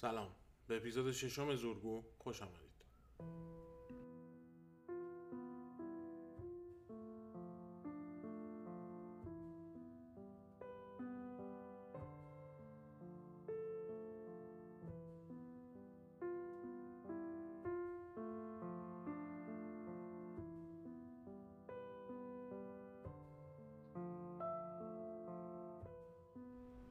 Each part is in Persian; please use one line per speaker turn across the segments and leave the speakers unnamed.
سلام. به اپیزود ششم زورگو خوش آمدید.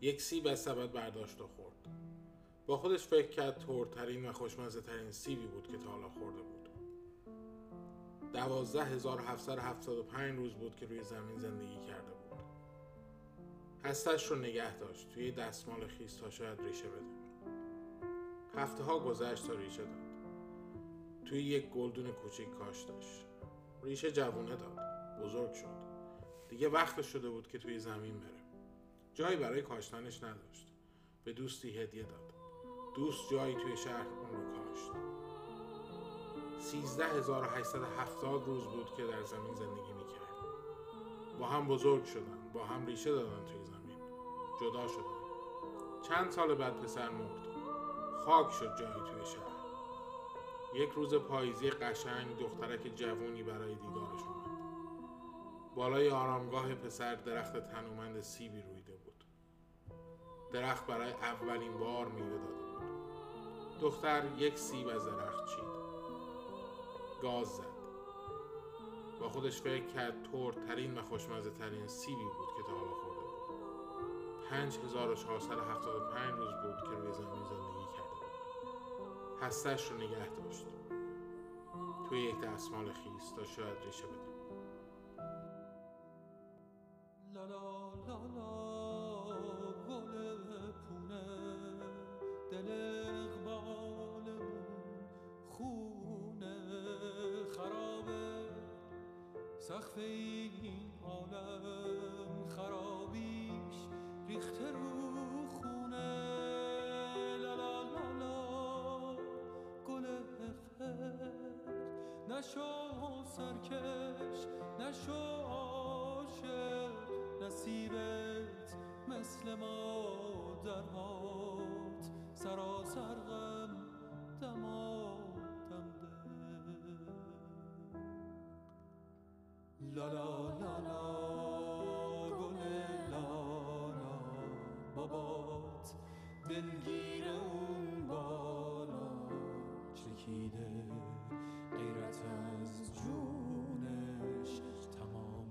یک سیب از سبد برداشت و خورد. با خودش فکر کرد ترترین و خوشمزه ترین سیبی بود که تا حالا خورده بود. دوازده هزار روز بود که روی زمین زندگی کرده بود. هستش رو نگه داشت توی دستمال خیز تا شاید ریشه بده. هفته ها گذشت تا ریشه داد. توی یک گلدون کوچیک کاشتش ریشه جوونه داد بزرگ شد. دیگه وقت شده بود که توی زمین بره. جایی برای کاشتنش نداشت. به دوستی هدیه داد. دوست جایی توی شهر اون رو کاشت. 13870 روز بود که در زمین زندگی می‌کرد. با هم بزرگ شدن با هم ریشه دادن توی زمین. جدا شدن. چند سال بعد پسر مرد. خاک شد جایی توی شهر. یک روز پاییزی قشنگ دخترک جوونی برای دیدارش اومد. بالای آرامگاه پسر درخت تنومند سیبی رویده بود. درخت برای اولین بار میوه بود دختر یک سیب از درخت چید. گاز زد. با خودش فکر کرد ترین و خوشمزه ترین سیبی بود که تا حالا خورده بود. پنج هزار و پنج روز بود که روی زمین زندگی کرده بود. هستش رو نگه داشت. توی یک دستمال خیس تا شاید ریشه بده. سخف این عالم خرابیش ریخته رو خونه. لا لا لا لا. گل نشو سرکش نشو لا لا لا لا گل لالا بابات دلگیر اون بالا چکیده غیرت از جونش تمام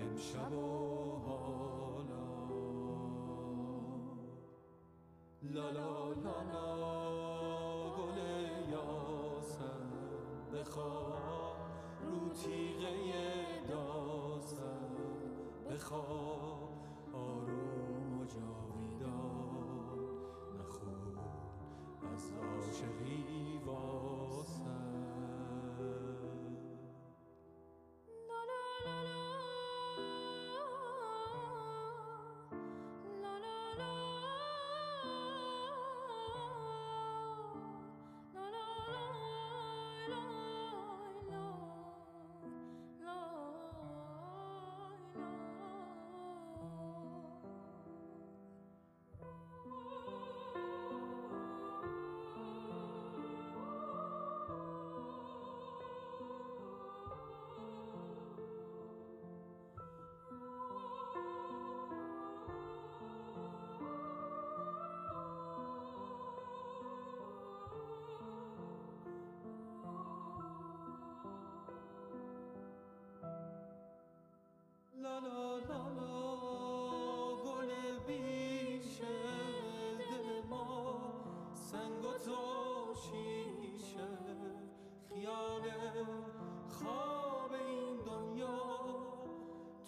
امشب و حالا. لا لا لا لا گل یاسم بخواه رو تیغه دازم بخواب.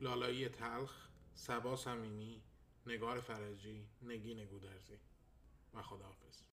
لالایی تلخ سبا صمیمی نگار فرجی نگین گودرزی. و خداحافظ.